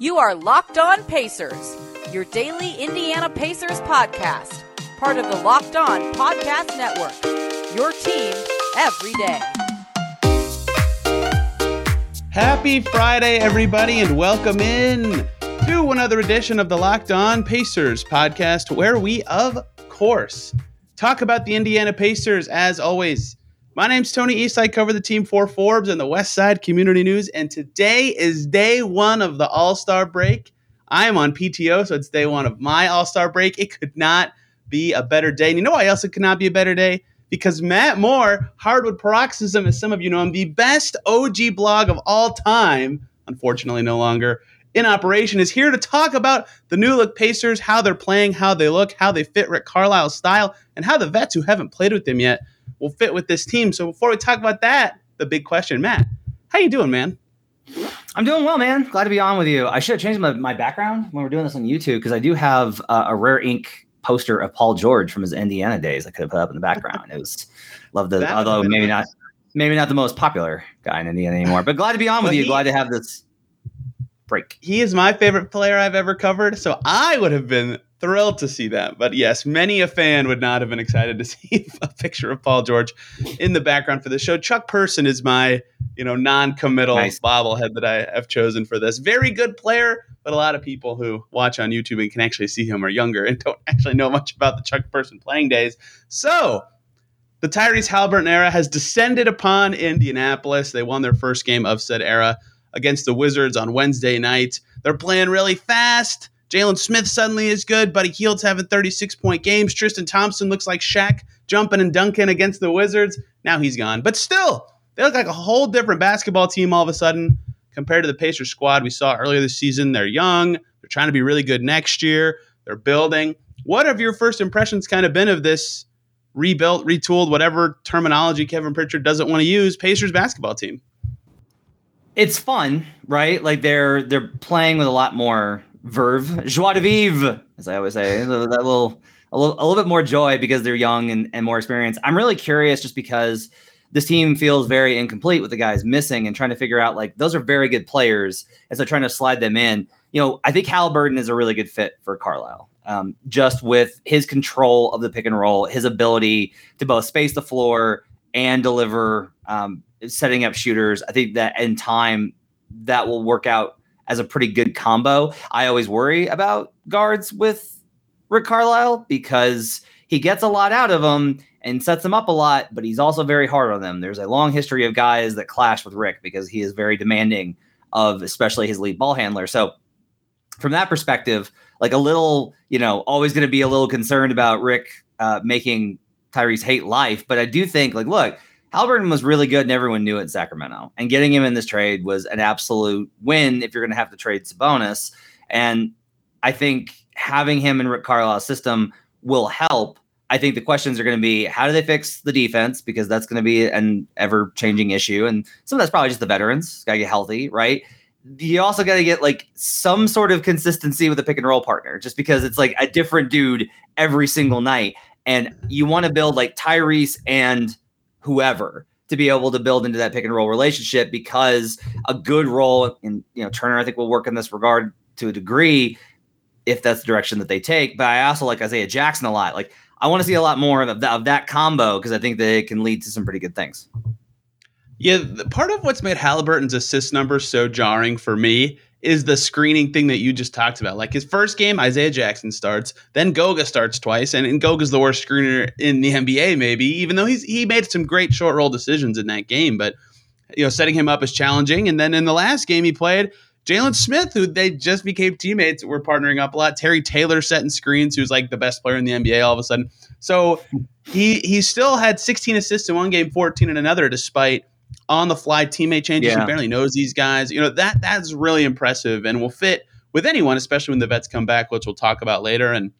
You are Locked On Pacers, your daily Indiana Pacers podcast, part of the Locked On Podcast Network. Your team every day. Happy Friday, everybody, and welcome in to another edition of the Locked On Pacers podcast, where we, of course, talk about the Indiana Pacers as always. My name's Tony East. I cover the team for Forbes and the West Side Community News, and today is day one of the All Star break. I am on PTO, so it's day one of my All Star break. It could not be a better day. And you know why else it could not be a better day? Because Matt Moore, Hardwood Paroxysm, as some of you know him, the best OG blog of all time, unfortunately no longer in operation, is here to talk about the new look Pacers, how they're playing, how they look, how they fit Rick Carlisle's style, and how the vets who haven't played with them yet will fit with this team. So before we talk about that, the big question, Matt, how you doing, man? I'm doing well, man. Glad to be on with you. I should have changed my, my background when we're doing this on YouTube because I do have uh, a rare ink poster of Paul George from his Indiana days. I could have put up in the background. It was love the although maybe not maybe not the most popular guy in Indiana anymore. But glad to be on with you. He, glad to have this break. He is my favorite player I've ever covered, so I would have been thrilled to see that. But yes, many a fan would not have been excited to see a picture of Paul George in the background for the show. Chuck Person is my, you know, non-committal nice. bobblehead that I have chosen for this. Very good player, but a lot of people who watch on YouTube and can actually see him are younger and don't actually know much about the Chuck Person playing days. So the Tyrese Haliburton era has descended upon Indianapolis. They won their first game of said era against the Wizards on Wednesday night. They're playing really fast. Jalen Smith suddenly is good. Buddy Hield's having 36 point games. Tristan Thompson looks like Shaq jumping and dunking against the Wizards. Now he's gone. But still, they look like a whole different basketball team all of a sudden compared to the Pacers squad we saw earlier this season. They're young. They're trying to be really good next year. They're building. What have your first impressions kind of been of this rebuilt, retooled, whatever terminology Kevin Pritchard doesn't want to use, Pacers basketball team? It's fun, right? Like they're they're playing with a lot more verve, joie de vivre, as I always say, that little a little, a little bit more joy because they're young and, and more experienced. I'm really curious just because this team feels very incomplete with the guys missing and trying to figure out like those are very good players. And so trying to slide them in. You know, I think Haliburton is a really good fit for Carlisle. Um, just with his control of the pick and roll, his ability to both space the floor and deliver um, setting up shooters. I think that in time that will work out as a pretty good combo. I always worry about guards with Rick Carlisle because he gets a lot out of them and sets them up a lot, but he's also very hard on them. There's a long history of guys that clash with Rick because he is very demanding of especially his lead ball handler. So from that perspective, like a little, you know, always going to be a little concerned about Rick uh, making Tyrese hate life. But I do think, like, look, Haliburton was really good and everyone knew it in Sacramento. And getting him in this trade was an absolute win if you're going to have to trade Sabonis. And I think having him in Rick Carlisle's system will help. I think the questions are going to be how do they fix the defense? Because that's going to be an ever changing issue. And some of that's probably just the veterans, got to get healthy, right? You also got to get like some sort of consistency with a pick and roll partner, just because it's like a different dude every single night. And you want to build like Tyrese and whoever to be able to build into that pick and roll relationship because a good role in you know Turner I think will work in this regard to a degree if that's the direction that they take. But I also like Isaiah Jackson a lot. Like I want to see a lot more of that, of that combo because I think that it can lead to some pretty good things. Yeah, part of what's made Haliburton's assist numbers so jarring for me is the screening thing that you just talked about. Like his first game, Isaiah Jackson starts, then Goga starts twice, and, and Goga's the worst screener in the NBA, maybe, even though he's he made some great short roll decisions in that game. But you know, setting him up is challenging. And then in the last game he played, Jalen Smith, who they just became teammates, were partnering up a lot. Terry Taylor setting screens, who's like the best player in the NBA all of a sudden. So he he still had 16 assists in one game, 14 in another, despite on the fly teammate changes. Yeah. He barely knows these guys. You know that that's really impressive and will fit with anyone, especially when the vets come back, which we'll talk about later. And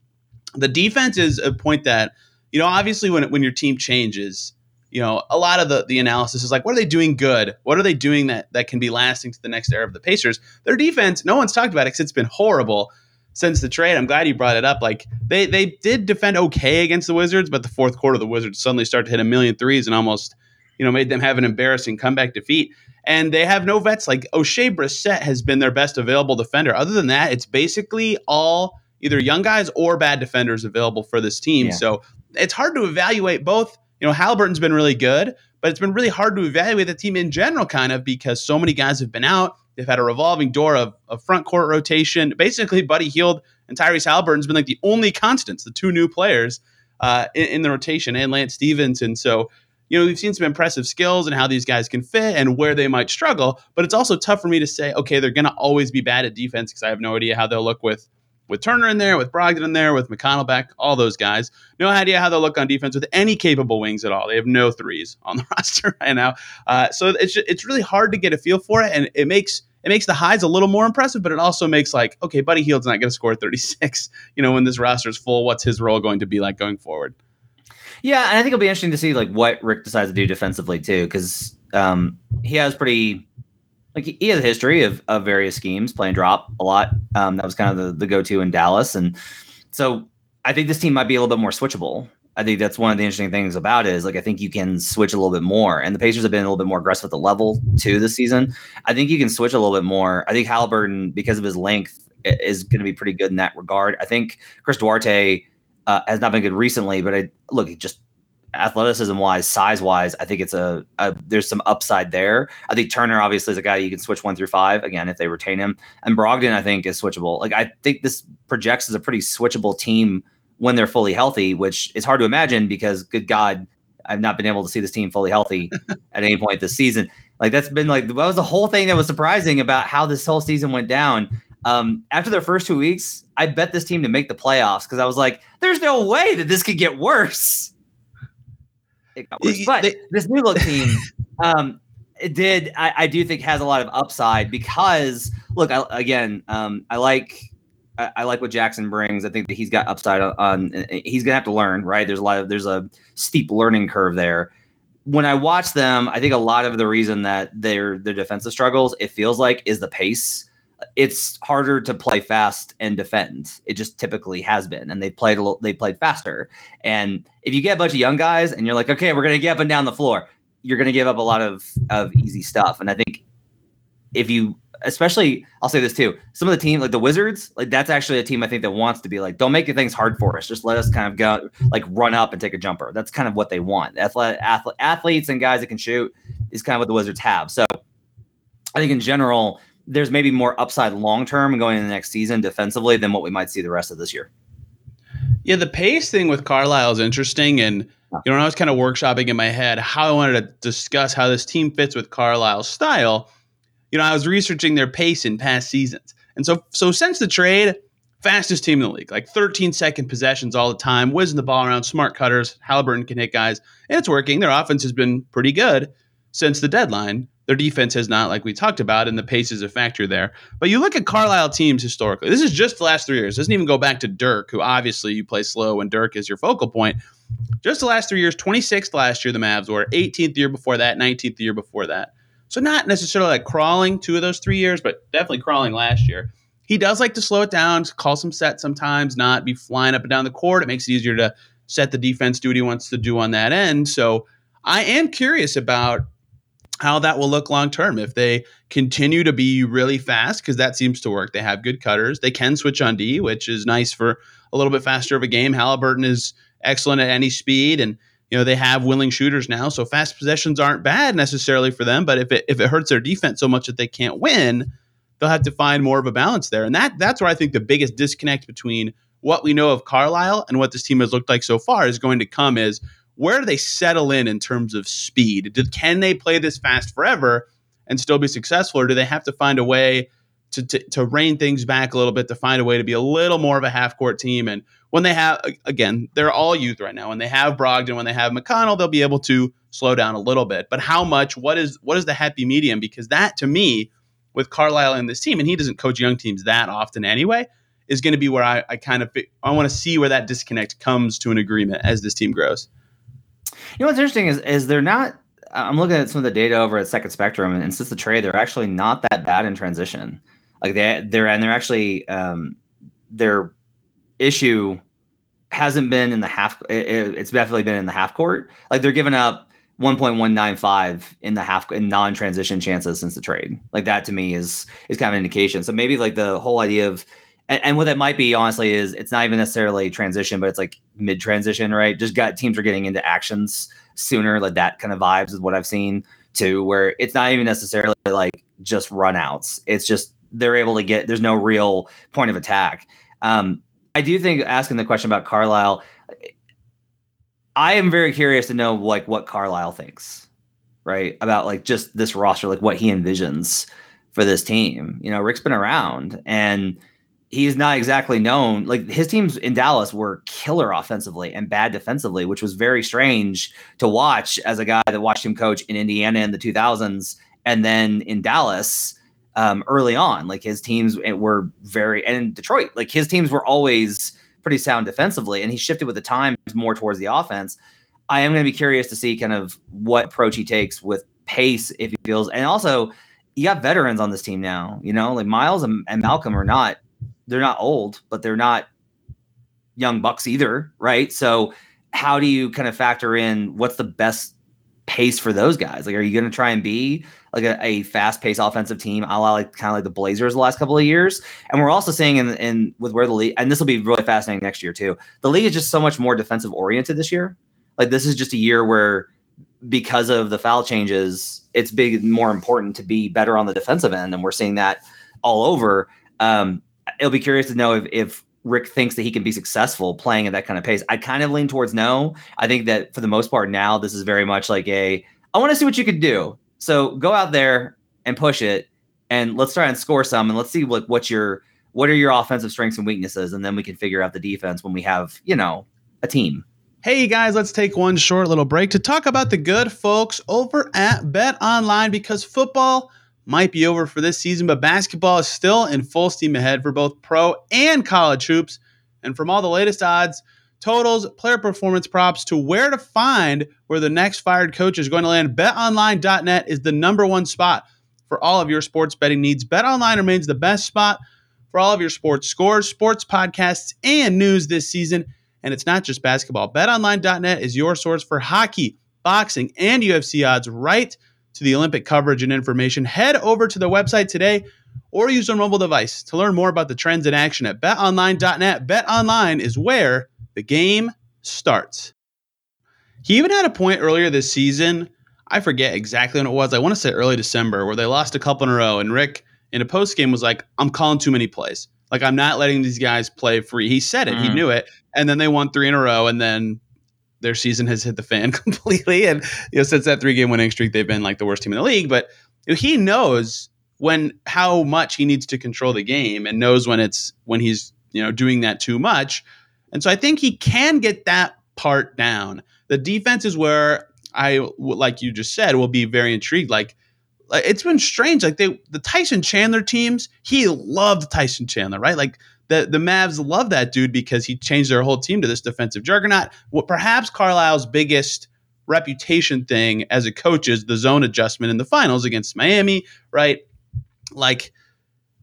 the defense is a point that you know obviously when when your team changes, you know a lot of the the analysis is like what are they doing good? What are they doing that that can be lasting to the next era of the Pacers? Their defense, no one's talked about it because it's been horrible since the trade. I'm glad you brought it up. Like they they did defend okay against the Wizards, but the fourth quarter the Wizards suddenly start to hit a million threes and almost you know, made them have an embarrassing comeback defeat. And they have no vets. Like Oshae Brissett has been their best available defender. Other than that, it's basically all either young guys or bad defenders available for this team. Yeah. So it's hard to evaluate both. You know, Haliburton's been really good, but it's been really hard to evaluate the team in general, kind of because so many guys have been out. They've had a revolving door of, of front court rotation. Basically, Buddy Hield and Tyrese Haliburton's been like the only constants, the two new players uh, in, in, the rotation, and Lance Stephenson. So, you know, we've seen some impressive skills and how these guys can fit and where they might struggle. But it's also tough for me to say, okay, they're going to always be bad at defense because I have no idea how they'll look with with Turner in there, with Brogdon in there, with McConnell back, all those guys. No idea how they'll look on defense with any capable wings at all. They have no threes on the roster right now, uh, so it's it's really hard to get a feel for it, and it makes it makes the highs a little more impressive, but it also makes like okay, Buddy Hield's not going to score 36. You know, when this roster is full, what's his role going to be like going forward? Yeah, and I think it'll be interesting to see like what Rick decides to do defensively too, because um, he has pretty like he has a history of, of various schemes, playing drop a lot. Um, that was kind of the, the go to in Dallas, and so I think this team might be a little bit more switchable. I think that's one of the interesting things about it is like I think you can switch a little bit more, and the Pacers have been a little bit more aggressive at the level too this season. I think you can switch a little bit more. I think Haliburton, because of his length, is going to be pretty good in that regard. I think Chris Duarte uh, has not been good recently, but I look just athleticism wise, size wise, I think it's a, a, there's some upside there. I think Turner obviously is a guy you can switch one through five again if they retain him, and Brogdon I think is switchable. Like I think this projects as a pretty switchable team when they're fully healthy, which is hard to imagine because good God, I've not been able to see this team fully healthy at any point this season. Like that's been like that was the whole thing that was surprising about how this whole season went down. Um, after their first two weeks, I bet this team to make the playoffs because I was like, "There's no way that this could get worse." it got worse. But this new look team, um, it did I, I, do think has a lot of upside because look, I, again, um, I like I, like what Jackson brings. I think that he's got upside on, on. He's gonna have to learn, right? There's a lot of there's a steep learning curve there. When I watch them, I think a lot of the reason that their their defensive struggles, it feels like, is the pace it's harder to play fast and defend. It just typically has been, and they played a little, they played faster. And if you get a bunch of young guys and you're like, okay, we're gonna get up and down the floor, you're gonna give up a lot of of easy stuff. And I think if you, especially, I'll say this too, some of the team like the Wizards, like that's actually a team I think that wants to be like, don't make things hard for us. Just let us kind of go like run up and take a jumper. That's kind of what they want. Athlete, athlete athletes and guys that can shoot is kind of what the Wizards have. So I think in general there's maybe more upside long term going into the next season defensively than what we might see the rest of this year. Yeah, the pace thing with Carlisle is interesting. And, you know, when I was kind of workshopping in my head how I wanted to discuss how this team fits with Carlisle's style, you know, I was researching their pace in past seasons. And so, so since the trade, fastest team in the league, like 13 second possessions all the time, whizzing the ball around, smart cutters. Haliburton can hit guys, and it's working. Their offense has been pretty good since the deadline. Their defense has not, like we talked about, and the pace is a factor there. But you look at Carlisle teams historically. This is just the last three years. It doesn't even go back to Dirk, who obviously you play slow and Dirk is your focal point. Just the last three years, 26th last year, the Mavs were 18th year before that, 19th the year before that. So not necessarily like crawling two of those three years, but definitely crawling last year. He does like to slow it down, call some sets sometimes, not be flying up and down the court. It makes it easier to set the defense, do what he wants to do on that end. So I am curious about how that will look long term if they continue to be really fast because that seems to work. They have good cutters. They can switch on D, which is nice for a little bit faster of a game. Haliburton is excellent at any speed, and you know they have willing shooters now, so fast possessions aren't bad necessarily for them. But if it if it hurts their defense so much that they can't win, they'll have to find more of a balance there, and that that's where I think the biggest disconnect between what we know of Carlisle and what this team has looked like so far is going to come is where do they settle in in terms of speed? Can they play this fast forever and still be successful, or do they have to find a way to, to, to rein things back a little bit to find a way to be a little more of a half court team? And when they have, again, they're all youth right now. When they have Brogdon, when they have McConnell, they'll be able to slow down a little bit. But how much? What is what is the happy medium? Because that to me, with Carlisle and this team, and he doesn't coach young teams that often anyway, is going to be where I, I kind of I want to see where that disconnect comes to an agreement as this team grows. You know what's interesting is is they're not. I'm looking at some of the data over at Second Spectrum, and, since the trade, they're actually not that bad in transition. Like they they're and they're actually um, their issue hasn't been in the half. It, it's definitely been in the half court. Like they're giving up 1.195 in the half in non-transition chances since the trade. Like that to me is is kind of an indication. So maybe like the whole idea of and, and what that might be honestly is it's not even necessarily transition, but it's like mid transition, right? Just got teams are getting into actions sooner, like that kind of vibes is what I've seen too, where it's not even necessarily like just runouts. It's just they're able to get there's no real point of attack. Um, I do think asking the question about Carlisle, I am very curious to know like what Carlisle thinks, right? About like just this roster, like what he envisions for this team. You know, Rick's been around and he's not exactly known. Like his teams in Dallas were killer offensively and bad defensively, which was very strange to watch as a guy that watched him coach in Indiana in the 2000s and then in Dallas um, early on. Like his teams were very, and in Detroit, like his teams were always pretty sound defensively, and he shifted with the times more towards the offense. I am going to be curious to see kind of what approach he takes with pace if he feels, and also you got veterans on this team now. You know, like Myles and, and Malcolm are not they're not old, but they're not young bucks either, right? So how do you kind of factor in what's the best pace for those guys? Like, are you going to try and be like a, a fast paced offensive team, a la like kind of like the Blazers the last couple of years? And we're also seeing in, in with where the league, and this will be really fascinating next year too. The league is just so much more defensive oriented this year. Like, this is just a year where because of the foul changes, it's big more important to be better on the defensive end, and we're seeing that all over. Um, it'll be curious to know if, if Rick thinks that he can be successful playing at that kind of pace. I kind of lean towards no. I think that for the most part now, this is very much like a I want to see what you could do. So go out there and push it, and let's try and score some, and let's see what what your what are your offensive strengths and weaknesses, and then we can figure out the defense when we have you know a team. Hey guys, let's take one short little break to talk about the good folks over at BetOnline because football might be over for this season, but basketball is still in full steam ahead for both pro and college hoops. And from all the latest odds, totals, player performance props to where to find where the next fired coach is going to land, betonline.net is the number one spot for all of your sports betting needs. BetOnline remains the best spot for all of your sports scores, sports podcasts, and news this season. And it's not just basketball. BetOnline.net is your source for hockey, boxing, and UFC odds right to the Olympic coverage and information, head over to the website today or use your mobile device to learn more about the trends in action at betonline.net. BetOnline is where the game starts. He even had a point earlier this season. I forget exactly when it was. I want to say early December where they lost a couple in a row. And Rick, in a post game, was like, I'm calling too many plays. Like, I'm not letting these guys play free. He said it, mm. he knew it. And then they won three in a row. And then their season has hit the fan completely. And you know, since that three game winning streak, they've been like the worst team in the league. But you know, he knows when how much he needs to control the game and knows when it's when he's you know doing that too much. And so I think he can get that part down. The defense is where I like you just said will be very intrigued. Like uh, it's been strange. Like they the Tyson Chandler teams, he loved Tyson Chandler, right? Like the the Mavs love that dude because he changed their whole team to this defensive juggernaut. What perhaps Carlisle's biggest reputation thing as a coach is the zone adjustment in the finals against Miami, right? Like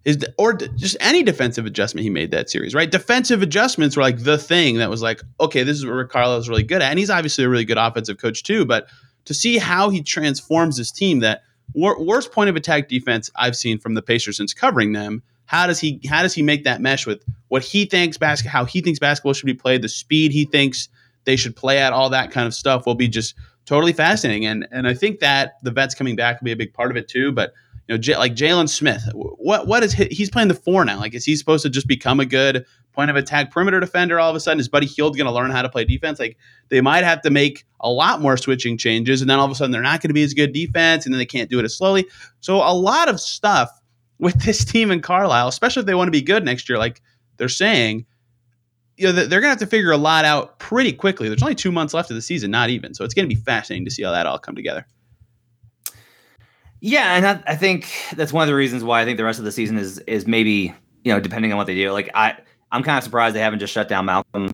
is or just any defensive adjustment he made that series, right? Defensive adjustments were like the thing that was like, okay, this is what Rick Carlisle's really good at, and he's obviously a really good offensive coach too. But to see how he transforms his team, that wor- worst point of attack defense I've seen from the Pacers since covering them how does he how does he make that mesh with what he thinks basket how he thinks basketball should be played, the speed he thinks they should play at, all that kind of stuff will be just totally fascinating. And and I think that the vets coming back will be a big part of it too. But you know, J- like Jalen Smith, what what is he, he's playing the four now? Like, is he supposed to just become a good point of attack perimeter defender all of a sudden? Is Buddy Hield going to learn how to play defense? Like, they might have to make a lot more switching changes, and then all of a sudden they're not going to be as good defense, and then they can't do it as slowly. So a lot of stuff with this team in Carlisle, especially if they want to be good next year, like they're saying, you know, they're going to have to figure a lot out pretty quickly. There's only two months left of the season, not even. So it's going to be fascinating to see how that all come together. Yeah, and I think that's one of the reasons why I think the rest of the season is is maybe you know depending on what they do. Like I, I'm kind of surprised they haven't just shut down Malcolm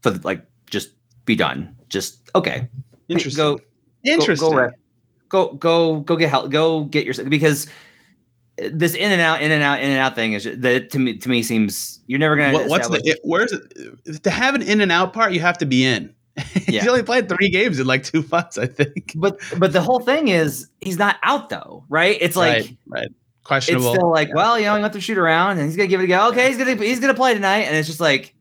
for like just be done. Just okay. Interesting. Go. Interesting. Go, go, go go go get help go get your because this in and out in and out in and out thing is that to me to me seems you're never gonna what, what's the it, where's it to have an in and out part you have to be in he's Yeah. only played three games in like two months, I think. But but the whole thing is he's not out though, right? It's like right, right. it's Questionable. still like, well, you know, he went to shoot around and he's gonna give it a go. Okay, he's gonna he's gonna play tonight, and it's just like,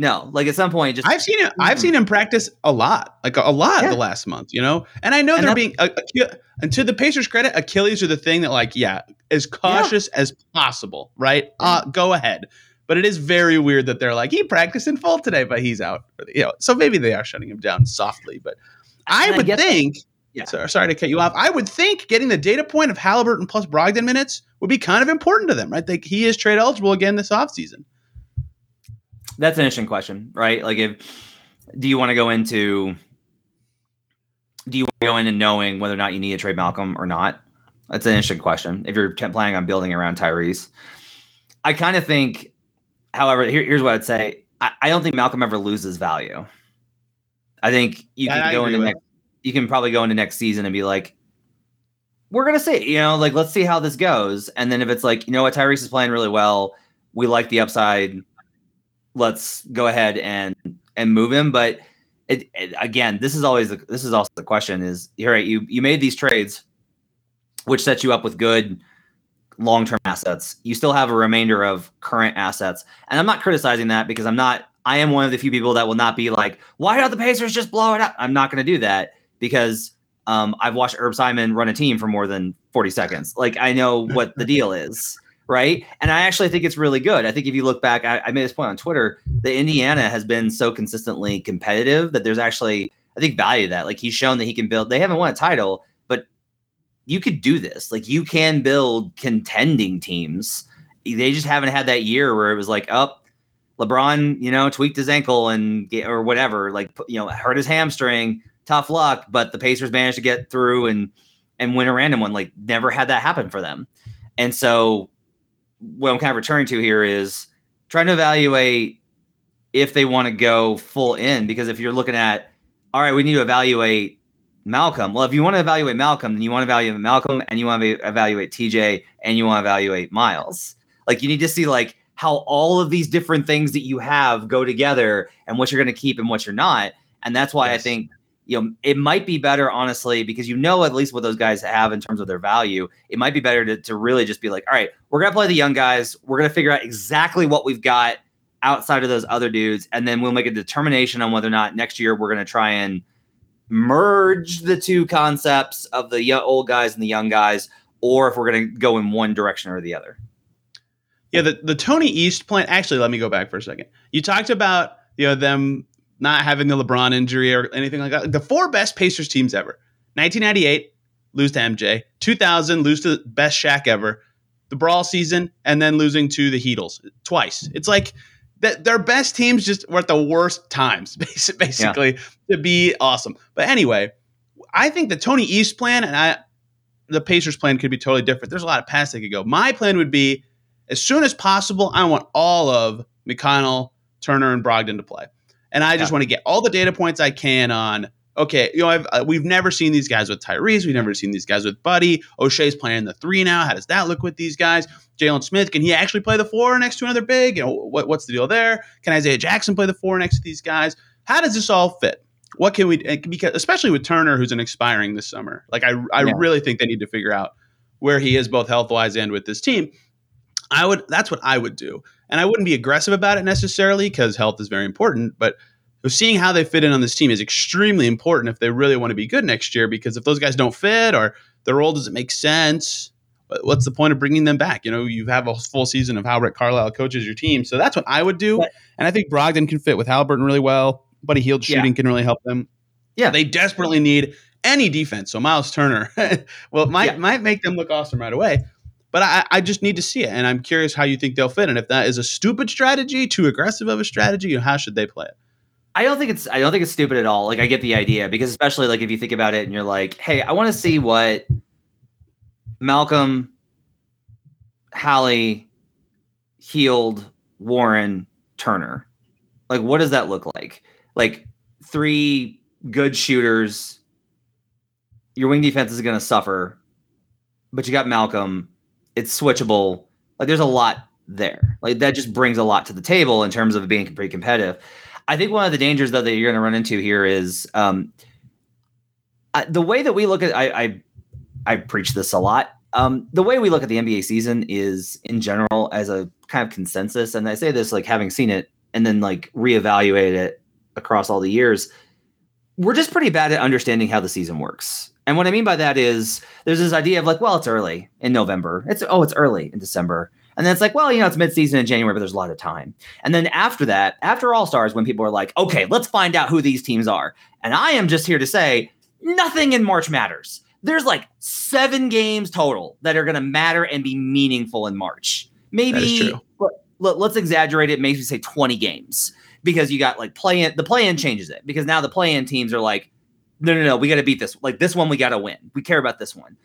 no, like at some point, just I've seen it. I've seen him practice a lot, like a, a lot Yeah. the last month, you know. And I know And they're being, uh, and to the Pacers' credit, Achilles are the thing that, like, yeah, as cautious as possible, right? Uh, go ahead. But it is very weird that they're like, he practiced in full today, but he's out. You know, so maybe they are shutting him down softly. But I I would that. think. Yeah. So, sorry to cut you off. I would think getting the data point of Haliburton plus Brogdon minutes would be kind of important to them, right? Like he is trade eligible again this offseason. That's an interesting question, right? Like, if do you want to go into do you want to go into knowing whether or not you need to trade Malcolm or not? That's an interesting question. If you're planning on building around Tyrese, I kind of think, however, here, here's what I'd say: I, I don't think Malcolm ever loses value. I think you can I go into next, you can probably go into next season and be like, we're gonna see, you know, like let's see how this goes, and then if it's like, you know what, Tyrese is playing really well, we like the upside, let's go ahead and and move him. But it, it- again, this is always the, this is also the question: is you're right, you you made these trades, which sets you up with good long term assets. You still have a remainder of current assets, and I'm not criticizing that because I'm not. I am one of the few people that will not be like, why don't the Pacers just blow it up? I'm not going to do that because um, I've watched Herb Simon run a team for more than 40 seconds. Like I know what the deal is right? And I actually think it's really good. I think if you look back, I, I made this point on Twitter that Indiana has been so consistently competitive that there's actually, I think, value to that. Like he's shown that he can build. They haven't won a title, but you could do this. Like you can build contending teams. They just haven't had that year where it was like, up. LeBron, you know, tweaked his ankle and or whatever, like you know, hurt his hamstring. Tough luck, but the Pacers managed to get through and and win a random one. Like never had that happen for them. And so what I'm kind of returning to here is trying to evaluate if they want to go full in. Because if you're looking at, all right, we need to evaluate Malcolm. Well, if you want to evaluate Malcolm, then you want to evaluate Malcolm and you want to evaluate TJ and you want to evaluate Myles. Like you need to see like how all of these different things that you have go together and what you're going to keep and what you're not. And that's why I think you know it might be better honestly because you know at least what those guys have in terms of their value it might be better to, to really just be like all right we're gonna play the young guys we're gonna figure out exactly what we've got outside of those other dudes and then we'll make a determination on whether or not next year we're gonna try and merge the two concepts of the old guys and the young guys or if we're gonna go in one direction or the other Yeah, the, the Tony East plan. Actually, let me go back for a second. You talked about you know them not having the LeBron injury or anything like that. The four best Pacers teams ever: 1998, lose to MJ; 2000, lose to the best Shaq ever; the Brawl season, and then losing to the Heatles twice. It's like that their best teams just were at the worst times, basi- basically, to be awesome. But anyway, I think the Tony East plan and I, the Pacers plan could be totally different. There's a lot of paths they could go. My plan would be as soon as possible, I want all of McConnell, Turner, and Brogdon to play. And I just Yeah. want to get all the data points I can on, okay, you know, I've, uh, we've never seen these guys with Tyrese. We've never seen these guys with Buddy. Oshae's playing the three now. How does that look with these guys? Jalen Smith, can he actually play the four next to another big? You know, what, what's the deal there? Can Isaiah Jackson play the four next to these guys? How does this all fit? What can we, because especially with Turner, who's an expiring this summer, like I, I Yeah. really think they need to figure out where he is both health wise and with this team. I would that's what I would do. And I wouldn't be aggressive about it necessarily because health is very important, but seeing how they fit in on this team is extremely important if they really want to be good next year because if those guys don't fit or their role doesn't make sense, what's the point of bringing them back? You know, you have a full season of how Rick Carlisle coaches your team. So that's what I would do. But- and I think Brogdon can fit with Haliburton really well. Buddy Hield Yeah. shooting can really help them. Yeah. They desperately need any defense. So Myles Turner, well, might Yeah. might make them look awesome right away. But I, I just need to see it, and I'm curious how you think they'll fit, and if that is a stupid strategy, too aggressive of a strategy, how should they play it? I don't think it's I don't think it's stupid at all. Like I get the idea because especially like if you think about it and you're like, hey, I want to see what Malcolm, Hallie, Hield, Warren, Turner. Like what does that look like? Like three good shooters. Your wing defense is going to suffer, but you got Malcolm. It's switchable. Like there's a lot there. Like that just brings a lot to the table in terms of being pretty competitive. I think one of the dangers though that you're going to run into here is um, I, the way that we look at. I, I I preach this a lot. Um, the way we look at the NBA season is in general as a kind of consensus, and I say this like having seen it and then like reevaluate it across all the years. We're just pretty bad at understanding how the season works. And what I mean by that is there's this idea of like, well, it's early in November. It's oh, it's early in December. And then it's like, well, you know, it's midseason in January, but there's a lot of time. And then after that, after All Stars, when people are like, okay, let's find out who these teams are. And I am just here to say, nothing in March matters. There's like seven games total that are going to matter and be meaningful in March. Maybe let, us exaggerate it. Maybe say 20 games because you got like play in. The play in changes it because now the play in teams are like, no, no, no, we got to beat this. Like this one, we got to win. We care about this one.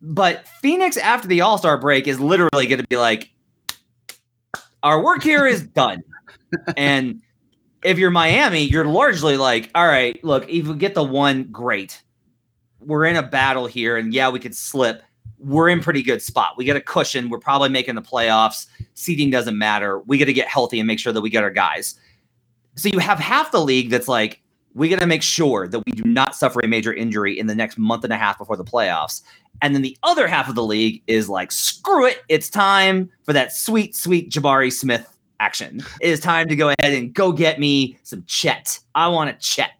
But Phoenix after the All Star break is literally going to be like, our work here is done. and if you're Miami, you're largely like, all right, look, if we get the one, great. We're in a battle here, and yeah, we could slip. We're in pretty good spot. We get a cushion. We're probably making the playoffs. Seating doesn't matter. We got to get healthy and make sure that we get our guys. So you have half the league that's like, we got to make sure that we do not suffer a major injury in the next month and a half before the playoffs. And then the other half of the league is like, screw it. It's time for that sweet, sweet Jabari Smith action. It is time to go ahead and go get me some Chet. I want a Chet.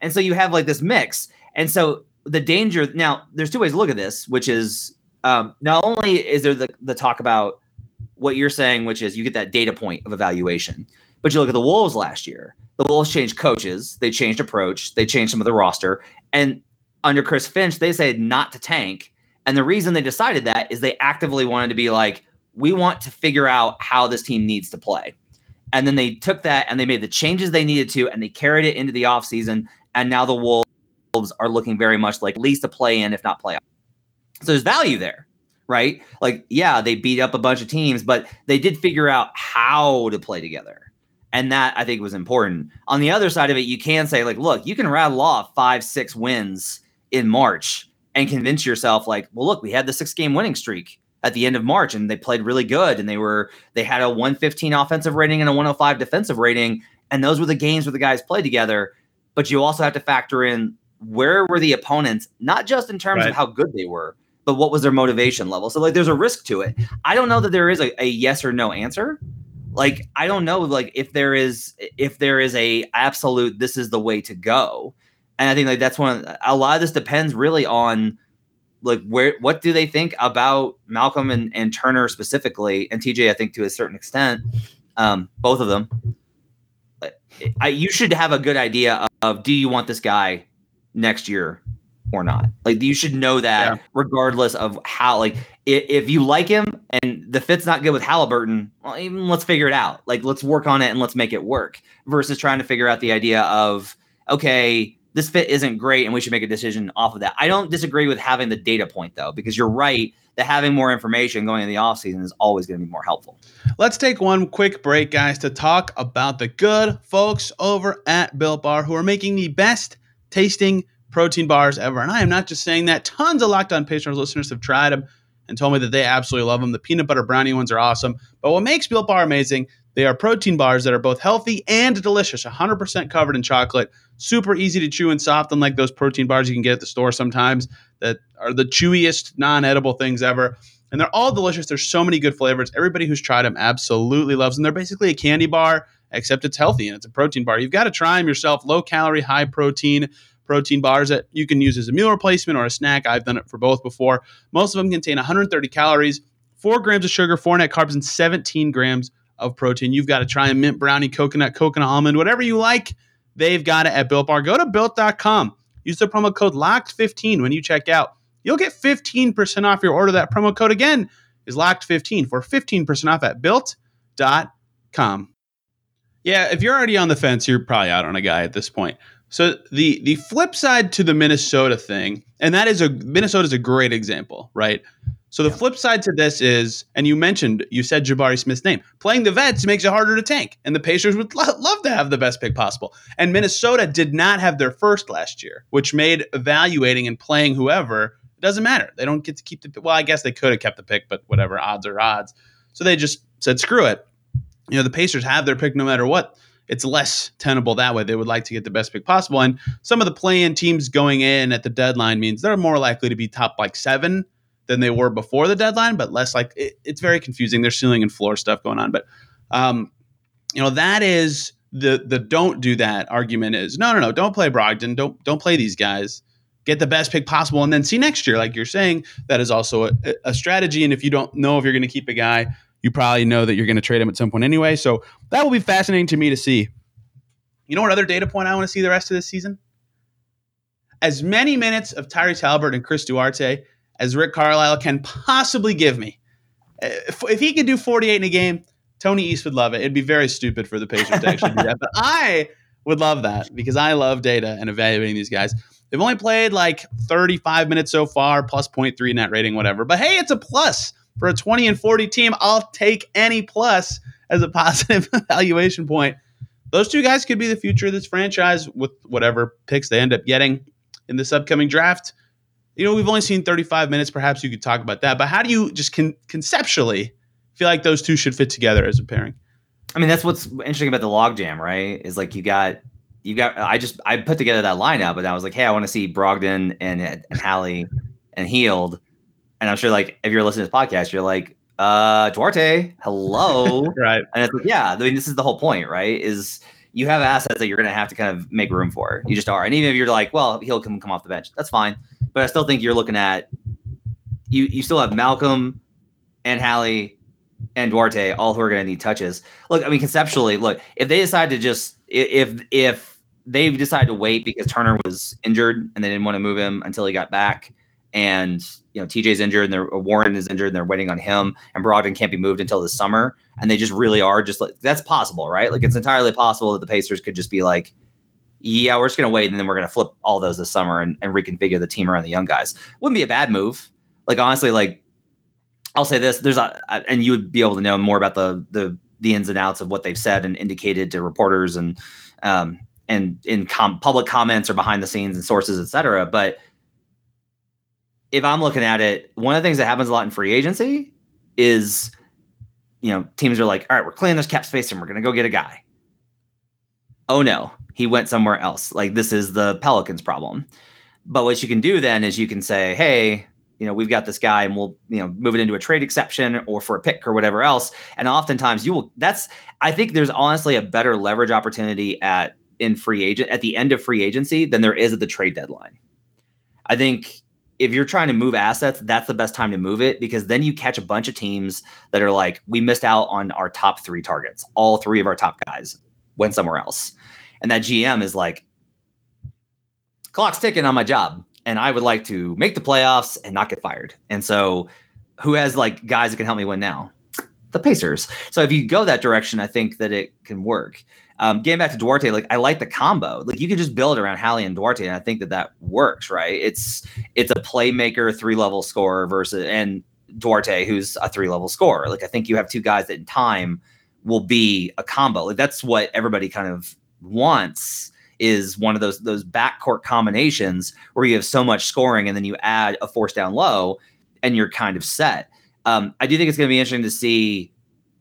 And so you have like this mix. And so the danger now, there's two ways to look at this, which is um, not only is there the, the talk about what you're saying, which is you get that data point of evaluation, but you look at the Wolves last year. The Wolves changed coaches, they changed approach, they changed some of the roster. And under Chris Finch, they said not to tank and the reason they decided that is they actively wanted to be like, we want to figure out how this team needs to play. And then they took that and they made the changes they needed to and they carried it into the offseason. And now the Wolves are looking very much like at least a play in, if not play So there's value there, right? Like, yeah, they beat up a bunch of teams, but they did figure out how to play together. And that I think was important. On the other side of it, you can say, like, look, you can rattle off five, six wins in March and convince yourself like, well, look, we had the six game winning streak at the end of March and they played really good and they were they had a 115 offensive rating and a 105 defensive rating and those were the games where the guys played together. But you also have to factor in where were the opponents, not just in terms right. of how good they were, but what was their motivation level. So like there's a risk to it. I don't know that there is a, a yes or no answer. Like I don't know like if there is if there is a absolute this is the way to go and I think like that's one. A lot of this depends really on like where what do they think about Malcolm and, and Turner specifically, and TJ I think to a certain extent, um, both of them. I, you should have a good idea of, of, do you want this guy next year or not. Like you should know that yeah. regardless of how like if, you like him and the fit's not good with Haliburton, well, even let's figure it out. Like let's work on it and let's make it work versus trying to figure out the idea of okay, this fit isn't great and we should make a decision off of that. I don't disagree with having the data point though, because you're right that having more information going in the offseason is always going to be more helpful. Let's take one quick break, guys, to talk about the good folks over at Built Bar who are making the best tasting protein bars ever. And I am not just saying that. Tons of Locked On Pacers listeners have tried them and told me that they absolutely love them. The peanut butter brownie ones are awesome. But what makes Built Bar amazing, they are protein bars that are both healthy and delicious, 100% covered in chocolate super easy to chew and soft, unlike those protein bars you can get at the store sometimes that are the chewiest non edible things ever. And they're all delicious. There's so many good flavors. Everybody who's tried them absolutely loves them. They're basically a candy bar, except it's healthy and it's a protein bar. You've got to try them yourself. Low calorie, high protein protein bars that you can use as a meal replacement or a snack. I've done it for both before. Most of them contain 130 calories, 4 grams of sugar, 4 net carbs, and 17 grams of protein. You've got to try them mint brownie, coconut, coconut almond, whatever you like. They've got it at Built Bar. Go to built.com. Use the promo code LOCKED15 when you check out. You'll get 15% off your order. That promo code again is LOCKED15 for 15% off at built.com. Yeah, if you're already on the fence, you're probably out on a guy at this point. So the the flip side to the Minnesota thing, and that is a Minnesota is a great example, right? So the yeah. flip side to this is, and you mentioned, you said Jabari Smith's name. Playing the vets makes it harder to tank, and the Pacers would lo- love to have the best pick possible. And Minnesota did not have their first last year, which made evaluating and playing whoever it doesn't matter. They don't get to keep the. Well, I guess they could have kept the pick, but whatever, odds are odds. So they just said, screw it. You know, the Pacers have their pick no matter what. It's less tenable that way. They would like to get the best pick possible. And some of the play-in teams going in at the deadline means they're more likely to be top like seven than they were before the deadline, but less like it, it's very confusing. There's ceiling and floor stuff going on. But um, you know, that is the the don't do that argument is no no no, don't play Brogdon, don't don't play these guys. Get the best pick possible and then see next year, like you're saying, that is also a, a strategy. And if you don't know if you're going to keep a guy, you probably know that you're going to trade him at some point anyway. So that will be fascinating to me to see. You know what other data point I want to see the rest of this season? As many minutes of Tyrese Haliburton and Chris Duarte as Rick Carlisle can possibly give me. Eh, if, if he could do 48 in a game, Tony East would love it. It'd be very stupid for the Pacers to actually do that, but I would love that because I love data and evaluating these guys. They've only played like 35 minutes so far, plus 0.3 net rating, whatever. But hey, it's a plus for a 20 and 40 team. I'll take any plus as a positive evaluation point. Those two guys could be the future of this franchise with whatever picks they end up getting in this upcoming draft. You know, we've only seen 35 minutes. Perhaps you could talk about that. But how do you just con- conceptually feel like those two should fit together as a pairing? I mean, that's what's interesting about the logjam, right? Is like you got you got I just I put together that lineup, but I was like, hey, I want to see Brogdon and and Hallie and Hield, and I'm sure like if you're listening to this podcast, you're like, uh, Duarte, hello, right? And it's like, yeah, I mean, this is the whole point, right? Is you have assets that you're going to have to kind of make room for. You just are, and even if you're like, well, he'll come come off the bench, that's fine. But I still think you're looking at you. You still have Malcolm and Hallie and Duarte, all who are going to need touches. Look, I mean, conceptually, look, if they decide to just if if they decided to wait because Turner was injured and they didn't want to move him until he got back, and you know TJ's injured and they're, Warren is injured and they're waiting on him, and Brogdon can't be moved until the summer, and they just really are just like that's possible, right? Like it's entirely possible that the Pacers could just be like, yeah, we're just to wait and then we're to flip all those this summer and, and reconfigure the team around the young guys. Wouldn't be a bad move. Like honestly, like I'll say this: there's a, and you would be able to know more about the the the ins and outs of what they've said and indicated to reporters and um and in com- public comments or behind the scenes and sources, et cetera. But if I'm looking at it, one of the things that happens a lot in free agency is, you know, teams are like, all right, we're clearing this cap space and we're going to go get a guy. Oh no, he went somewhere else. Like this is the Pelicans problem. But what you can do then is you can say, hey, you know, we've got this guy and we'll, you know, move it into a trade exception or for a pick or whatever else. And oftentimes you will, that's, I think there's honestly a better leverage opportunity at, in free agent, at the end of free agency than there is at the trade deadline. I think if you're trying to move assets, that's the best time to move it because then you catch a bunch of teams that are like, we missed out on our top three targets. All three of our top guys went somewhere else. And that GM is like, clock's ticking on my job and I would like to make the playoffs and not get fired. And so, who has like guys that can help me win now? The Pacers. So if you go that direction, I think that it can work. Um, getting back to Duarte, like I like the combo. Like you can just build around Hallie and Duarte, and I think that that works. Right? It's it's a playmaker, three level scorer versus and Duarte, who's a three level scorer. Like I think you have two guys that in time will be a combo. Like that's what everybody kind of wants is one of those those backcourt combinations where you have so much scoring and then you add a force down low and you're kind of set. Um, I do think it's going to be interesting to see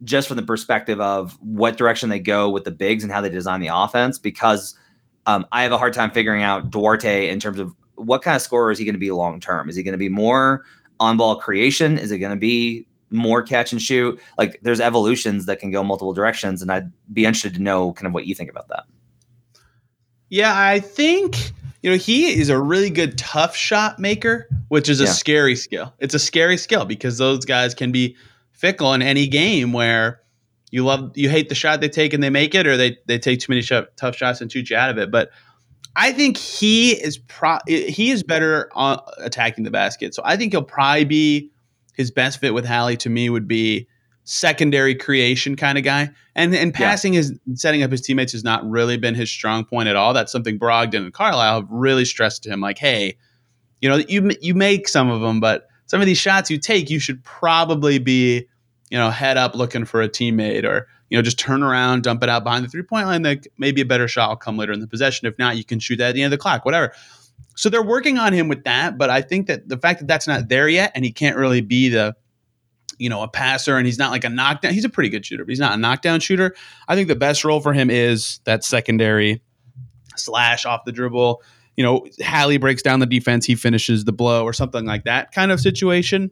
just from the perspective of what direction they go with the bigs and how they design the offense because um, I have a hard time figuring out Duarte in terms of what kind of scorer is he going to be long term? Is he going to be more on ball creation? Is it going to be more catch and shoot? Like there's evolutions that can go multiple directions, and I'd be interested to know kind of what you think about that. Yeah, I think you know he is a really good tough shot maker, which is a yeah. scary skill. It's a scary skill because those guys can be fickle in any game where you love you hate the shot they take and they make it, or they they take too many sh- tough shots and shoot you out of it. But I think he is pro he is better on attacking the basket. So I think he'll probably be his best fit with Hallie to me would be secondary creation kind of guy. And and passing yeah. his setting up his teammates has not really been his strong point at all. That's something Brogdon and Carlisle have really stressed to him. Like, hey, you know, you you make some of them, but some of these shots you take, you should probably be, you know, head up looking for a teammate or you know just turn around, dump it out behind the three point line. That maybe a better shot will come later in the possession. If not, you can shoot that at the end of the clock, whatever. So they're working on him with that, but I think that the fact that that's not there yet, and he can't really be the you know, a passer and he's not like a knockdown. He's a pretty good shooter, but he's not a knockdown shooter. I think the best role for him is that secondary slash off the dribble. You know, Hallie breaks down the defense, he finishes the blow or something like that kind of situation.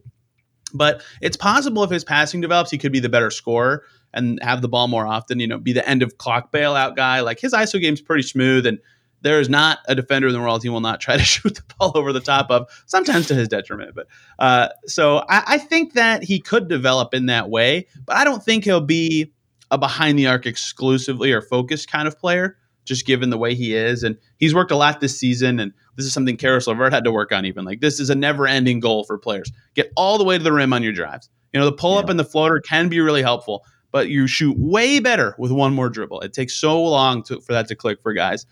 But it's possible if his passing develops, he could be the better scorer and have the ball more often, you know, be the end of clock bailout guy. Like his ISO game's pretty smooth and there is not a defender in the world he will not try to shoot the ball over the top of, sometimes to his detriment. But uh, so I, I, think that he could develop in that way, but I don't think he'll be a behind the arc exclusively or focused kind of player, just given the way he is. And he's worked a lot this season, and this is something Caris LeVert had to work on. Even like this is a never ending goal for players. Get all the way to the rim on your drives. You know, the pull up yeah. and the floater can be really helpful, but you shoot way better with one more dribble. It takes so long to, for that to click for guys.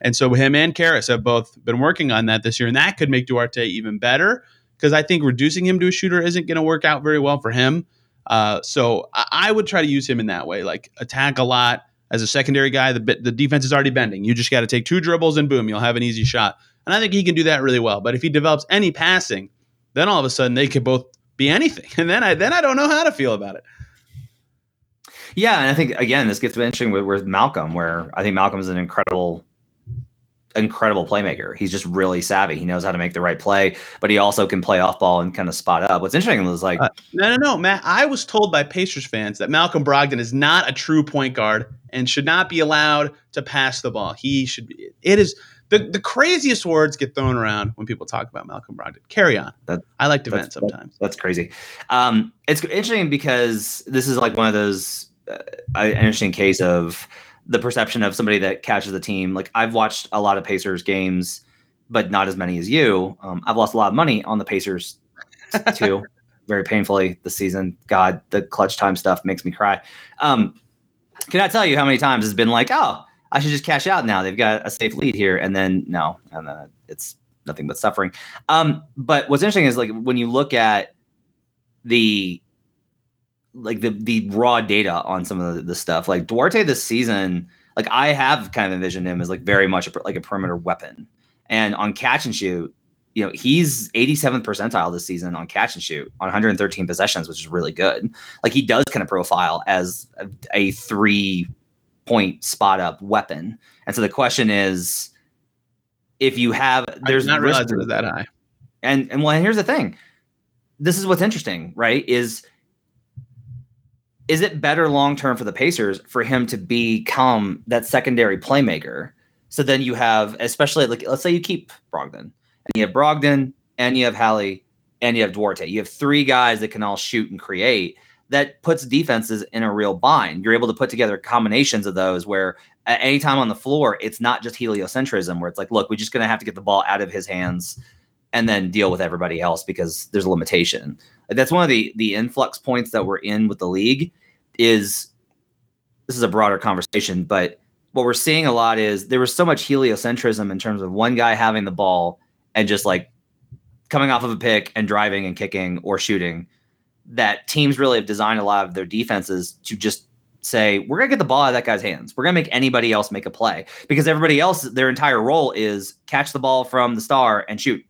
And so him and Caris have both been working on that this year, and that could make Duarte even better because I think reducing him to a shooter isn't going to work out very well for him. Uh, so I, I, would try to use him in that way, like attack a lot as a secondary guy. The the defense is already bending. You just got to take two dribbles and boom, you'll have an easy shot. And I think he can do that really well. But if he develops any passing, then all of a sudden they could both be anything, and then I then I don't know how to feel about it. Yeah, and I think again this gets interesting with, with Malcolm, where I think Malcolm is an incredible incredible playmaker. He's just really savvy. He knows how to make the right play, but he also can play off ball and kind of spot up. What's interesting was like, uh, no, no, no, Matt. I was told by Pacers fans that Malcolm Brogdon is not a true point guard and should not be allowed to pass the ball. He should be. It is the, the craziest words get thrown around when people talk about Malcolm Brogdon. Carry on. That, I like to vent sometimes. That's, crazy. Um, it's interesting because this is like one of those uh, interesting case of the perception of somebody that catches the team. Like I've watched a lot of Pacers games, but not as many as you. Um, I've lost a lot of money on the Pacers too, very painfully this season. God, the clutch time stuff makes me cry. Um, can I tell you how many times it's been like, oh, I should just cash out now. They've got a safe lead here, and then no, and then it's nothing but suffering. Um, but what's interesting is like when you look at the like the the raw data on some of the, the stuff. Like Duarte this season, like I have kind of envisioned him as like very much a, like a perimeter weapon. And on catch and shoot, you know, he's 87th percentile this season on catch and shoot on 113 possessions, which is really good. Like he does kind of profile as a, a three point spot up weapon. And so the question is, if you have, there's not realize it was that high. And and well, and here's the thing. This is what's interesting, right? Is is it better long term for the Pacers for him to become that secondary playmaker? So then you have, especially like let's say you keep Brogdon and you have Brogdon and you have Hallie and you have Duarte. You have three guys that can all shoot and create. That puts defenses in a real bind. You're able to put together combinations of those where at any time on the floor, it's not just heliocentrism where it's like, look, we're just gonna have to get the ball out of his hands and then deal with everybody else because there's a limitation. That's one of the the influx points that we're in with the league is this is a broader conversation, but what we're seeing a lot is there was so much heliocentrism in terms of one guy having the ball and just like coming off of a pick and driving and kicking or shooting that teams really have designed a lot of their defenses to just say we're going to get the ball out of that guy's hands. We're going to make anybody else make a play because everybody else their entire role is catch the ball from the star and shoot.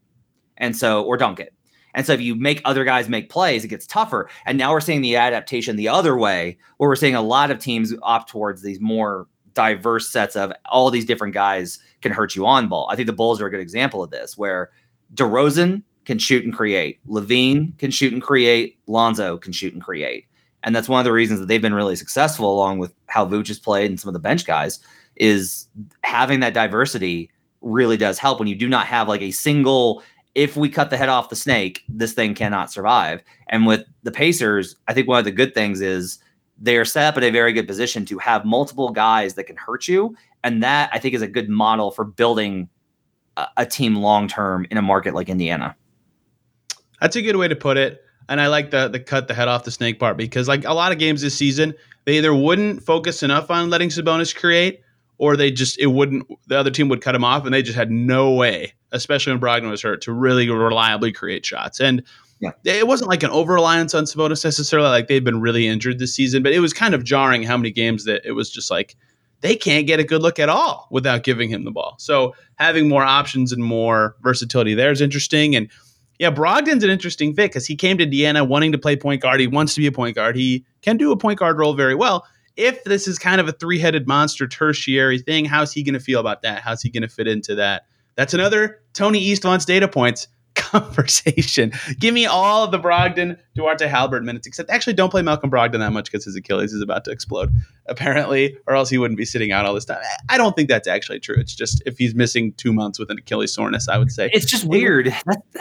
And so or dunk it. And so if you make other guys make plays, it gets tougher. And now we're seeing the adaptation the other way, where we're seeing a lot of teams opt towards these more diverse sets of all these different guys can hurt you on ball. I think the Bulls are a good example of this, where DeRozan can shoot and create, LaVine can shoot and create, Lonzo can shoot and create. And that's one of the reasons that they've been really successful, along with how Vooch has played and some of the bench guys, is having that diversity really does help when you do not have like a single if we cut the head off the snake, this thing cannot survive. And with the Pacers, I think one of the good things is they're set up in a very good position to have multiple guys that can hurt you. And that I think is a good model for building a, a team long term in a market like Indiana. That's a good way to put it. And I like the the cut the head off the snake part because like a lot of games this season, they either wouldn't focus enough on letting Sabonis create or they just it wouldn't the other team would cut him off and they just had no way especially when Brogdon was hurt, to really reliably create shots. And yeah. it wasn't like an over reliance on Sabonis necessarily, like they've been really injured this season, but it was kind of jarring how many games that it was just like they can't get a good look at all without giving him the ball. So having more options and more versatility there is interesting. And Yeah, Brogdon's an interesting fit because he came to Indiana wanting to play point guard. He wants to be a point guard. He can do a point guard role very well. If this is kind of a three headed monster tertiary thing, how's he going to feel about that? How's he going to fit into that? That's another Tony East wants data points conversation. Give me all of the Brogdon, Duarte Haliburton minutes, except actually don't play Malcolm Brogdon that much because his Achilles is about to explode, apparently, or else he wouldn't be sitting out all this time. I don't think that's actually true. It's just if he's missing two months with an Achilles soreness, I would say. It's just weird.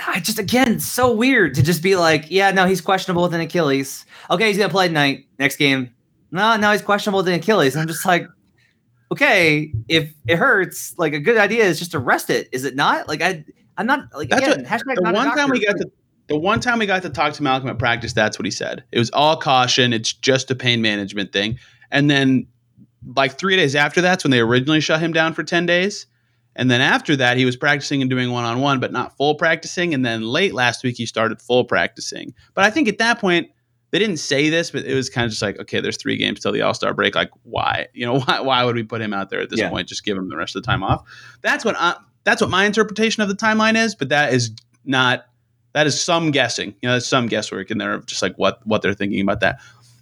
I just, again, so weird to just be like, yeah, no, he's questionable with an Achilles. Okay, he's going to play tonight. Next game. No, no, he's questionable with an Achilles. I'm just like, okay, if it hurts, like a good idea is just to rest it. Is it not? Like I I'm not like that's again, what, hashtag the one time we got to the one time we got to talk to Malcolm at practice, that's what he said. It was all caution. It's just a pain management thing. And then like three days after that's when they originally shut him down for 10 days. And then after that, he was practicing and doing one on one, but not full practicing. And then late last week, he started full practicing. But I think at that point, they didn't say this, but it was kind of just like, okay, there's three games till the All Star break. Like, why? You know, why, why would we put him out there at this yeah. point? Just give him the rest of the time off. That's what I, that's what my interpretation of the timeline is, but that is not that is some guessing. You know, there's some guesswork in there of just like what what they're thinking about that.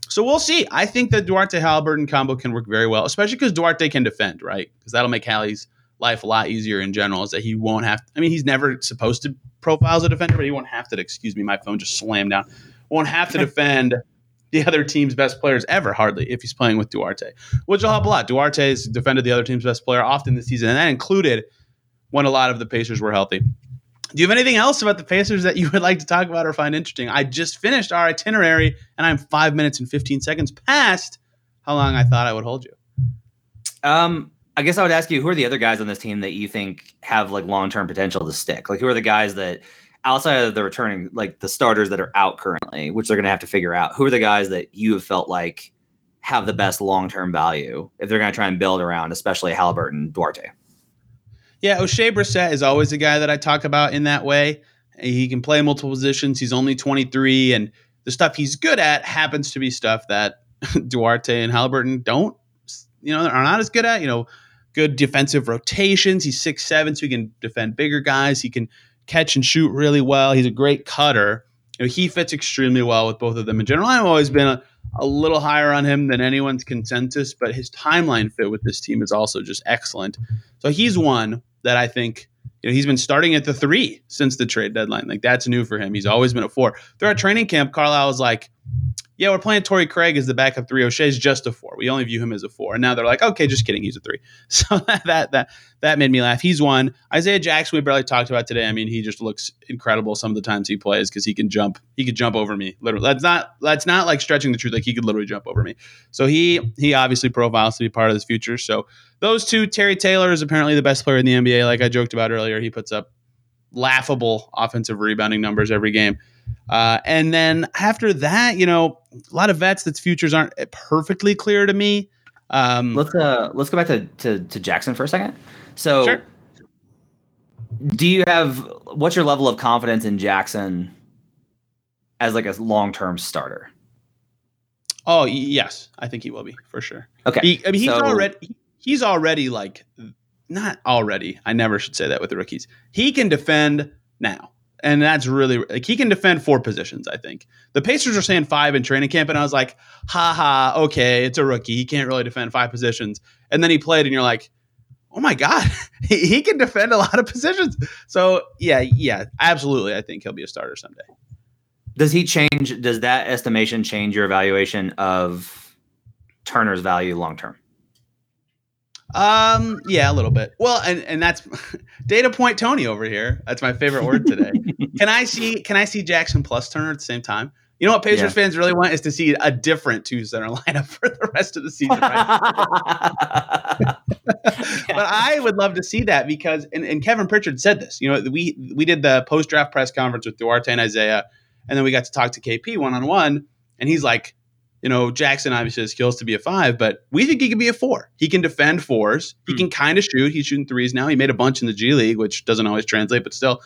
So we'll see. I think the Duarte Haliburton combo can work very well, especially because Duarte can defend, right? Because that'll make Hallie's life a lot easier in general. Is that he won't have. To, I mean, he's never supposed to profile as a defender, but he won't have to. Excuse me, my phone just slammed down. Won't have to defend the other team's best players ever, hardly, if he's playing with Duarte, which will help a lot. Duarte has defended the other team's best player often this season, and that included when a lot of the Pacers were healthy. Do you have anything else about the Pacers that you would like to talk about or find interesting? I just finished our itinerary and I'm five minutes and 15 seconds past how long I thought I would hold you. Um, I guess I would ask you who are the other guys on this team that you think have like long term potential to stick? Like, who are the guys that outside of the returning, like the starters that are out currently, which they're going to have to figure out? Who are the guys that you have felt like have the best long term value if they're going to try and build around, especially Haliburton, Duarte? Yeah, Oshae Brissett is always a guy that I talk about in that way. He can play multiple positions. He's only 23, and the stuff he's good at happens to be stuff that Duarte and Haliburton don't, you know, are not as good at. You know, good defensive rotations. He's six seven, so he can defend bigger guys. He can catch and shoot really well. He's a great cutter. You know, he fits extremely well with both of them in general. I've always been a, a little higher on him than anyone's consensus, but his timeline fit with this team is also just excellent. So he's one that I think you know he's been starting at the three since the trade deadline. Like that's new for him. He's always been a four. Throughout training camp, Carlisle was like, "Yeah, we're playing Torrey Craig as the backup three. Oshae's just a four. We only view him as a four. And now they're like, "Okay, just kidding. He's a three. So that that that made me laugh. He's one. Isaiah Jackson we barely talked about today. I mean, he just looks incredible some of the times he plays because he can jump. He could jump over me. Literally, that's not that's not like stretching the truth. Like he could literally jump over me. So he he obviously profiles to be part of this future. So those two, Terry Taylor is apparently the best player in the NBA. Like I joked about earlier, he puts up laughable offensive rebounding numbers every game. Uh, and then after that, you know, a lot of vets that's futures aren't perfectly clear to me. Um, let's uh, let's go back to, to, to Jackson for a second. So, sure. do you have what's your level of confidence in Jackson as like a long term starter? Oh yes, I think he will be for sure. Okay, he, I mean he's so, already he's already like not already. I never should say that with the rookies. He can defend now. And that's really like he can defend four positions, I think. The Pacers are saying five in training camp, and I was like, ha ha, okay, it's a rookie. He can't really defend five positions. And then he played, and you're like, oh my God, he, he can defend a lot of positions. So yeah, yeah, absolutely. I think he'll be a starter someday. Does he change does that estimation change your evaluation of Turner's value long term? Um, yeah, a little bit. Well, and and that's data point Tony over here. That's my favorite word today. can I see can I see Jackson plus Turner at the same time? You know what Pacers yeah. fans really want is to see a different two center lineup for the rest of the season. Right? but I would love to see that because and, and Kevin Pritchard said this. You know, we we did the post draft press conference with Duarte and Isaiah, and then we got to talk to KP one on one, and he's like, you know, Jackson obviously has skills to be a five, but we think he can be a four. He can defend fours. He hmm. can kind of shoot. He's shooting threes now. He made a bunch in the G League, which doesn't always translate, but still,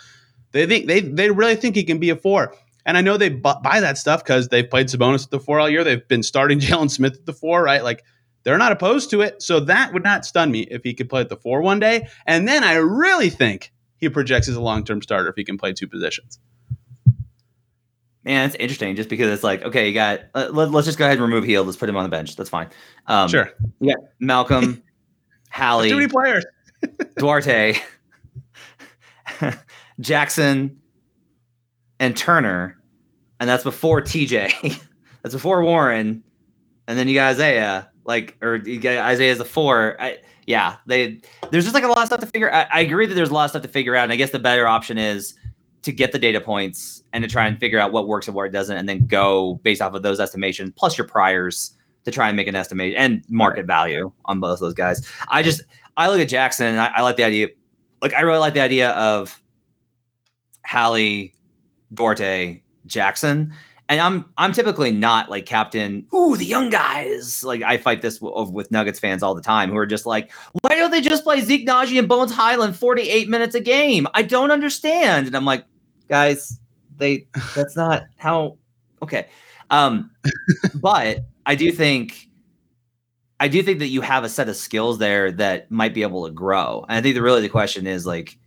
they think they they really think he can be a four. And I know they buy that stuff because they've played Sabonis at the four all year. They've been starting Jalen Smith at the four, right? Like they're not opposed to it. So that would not stun me if he could play at the four one day. And then I really think he projects as a long term starter if he can play two positions. Man, it's interesting just because it's like, okay, you got, uh, let, us just go ahead and remove Hield. Let's put him on the bench. That's fine. Um, sure. Yeah. Malcolm, Hallie, too many players, Duarte, Jackson, and Turner. And that's before TJ. that's before Warren. And then you got Isaiah, like, or you got Isaiah as a four. I, yeah, they, there's just like a lot of stuff to figure I, I agree that there's a lot of stuff to figure out. And I guess the better option is, to get the data points and to try and figure out what works and what doesn't, and then go based off of those estimations plus your priors to try and make an estimate and market value on both those guys. I just I look at Jackson and I, I like the idea. Like I really like the idea of Hallie, Duarte, Jackson. And I'm I'm typically not like captain. Ooh, the young guys. Like I fight this w- with Nuggets fans all the time, who are just like, why don't they just play Zeke Nnaji and Bones Hyland 48 minutes a game? I don't understand. And I'm like, guys, they that's not how okay. Um but I do think I do think that you have a set of skills there that might be able to grow. And I think the really the question is like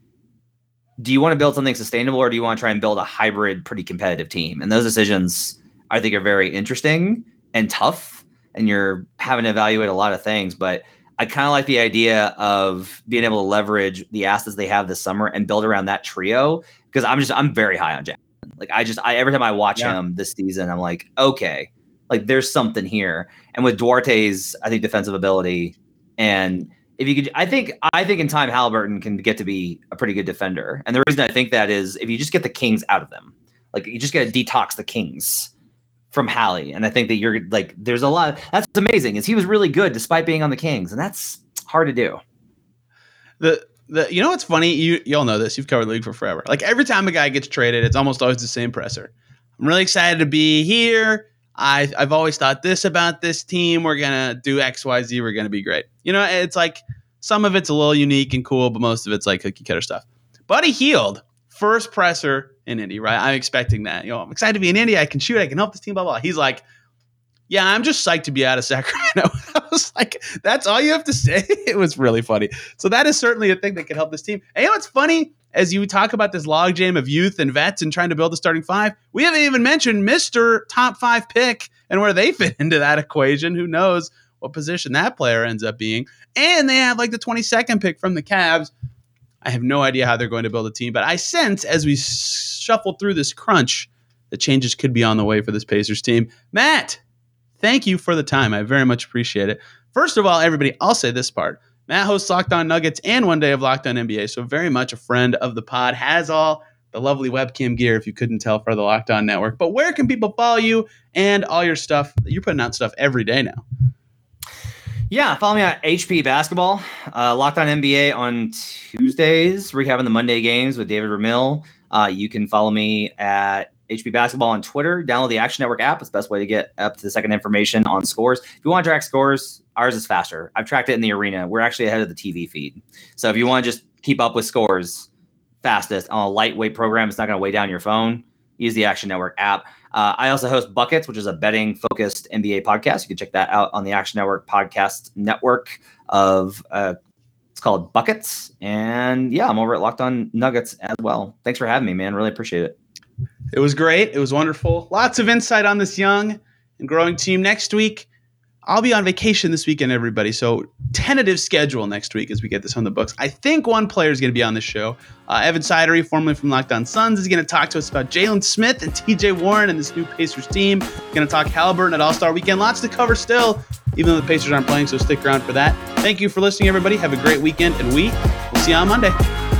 do you want to build something sustainable or do you want to try and build a hybrid pretty competitive team? And those decisions I think are very interesting and tough and you're having to evaluate a lot of things, but I kind of like the idea of being able to leverage the assets they have this summer and build around that trio because I'm just I'm very high on Jackson. Like I just I every time I watch yeah. him this season, I'm like, okay, like there's something here. And with Duarte's, I think defensive ability, and if you could, I think I think in time Haliburton can get to be a pretty good defender. And the reason I think that is if you just get the Kings out of them, like you just got to detox the Kings from Hallie. And I think that you're like, there's a lot. That's amazing. Is he was really good despite being on the Kings, and that's hard to do. The the you know what's funny? You you all know this. You've covered the league for forever. Like every time a guy gets traded, it's almost always the same presser. I'm really excited to be here. I I've always thought this about this team. We're gonna do X Y Z. We're gonna be great. You know, it's like some of it's a little unique and cool, but most of it's like cookie cutter stuff. Buddy Hield, first presser in Indy, right? I'm expecting that. You know, I'm excited to be in Indy. I can shoot. I can help this team. Blah blah. He's like, yeah, I'm just psyched to be out of Sacramento. I was like, that's all you have to say. it was really funny. So that is certainly a thing that can help this team. And you know what's funny? As you talk about this logjam of youth and vets and trying to build a starting five, we haven't even mentioned Mr. Top Five pick and where they fit into that equation. Who knows what position that player ends up being? And they have like the 22nd pick from the Cavs. I have no idea how they're going to build a team, but I sense as we shuffle through this crunch, the changes could be on the way for this Pacers team. Matt, thank you for the time. I very much appreciate it. First of all, everybody, I'll say this part. Matt hosts Locked On Nuggets and one day of Locked On NBA, so very much a friend of the pod. Has all the lovely webcam gear, if you couldn't tell, for the Locked On Network. But where can people follow you and all your stuff? You're putting out stuff every day now. Yeah, follow me at HP Basketball. Uh, Locked On NBA on Tuesdays, recapping the Monday games with David Ramil. Uh, you can follow me at HP Basketball on Twitter. Download the Action Network app. It's the best way to get up to the second information on scores. If you want to track scores, ours is faster. I've tracked it in the arena. We're actually ahead of the TV feed. So if you want to just keep up with scores fastest on a lightweight program, it's not going to weigh down your phone. Use the Action Network app. Uh, I also host Buckets, which is a betting focused NBA podcast. You can check that out on the Action Network podcast network of uh, it's called Buckets. And yeah, I'm over at Locked On Nuggets as well. Thanks for having me, man. Really appreciate it. It was great. It was wonderful. Lots of insight on this young and growing team. Next week, I'll be on vacation this weekend, everybody. So, tentative schedule next week as we get this on the books. I think one player is going to be on the show. Uh, Evan Sidery, formerly from Locked On Suns, is going to talk to us about Jalen Smith and TJ Warren and this new Pacers team. Going to talk Haliburton at All Star Weekend. Lots to cover still, even though the Pacers aren't playing. So, stick around for that. Thank you for listening, everybody. Have a great weekend, and we will see you on Monday.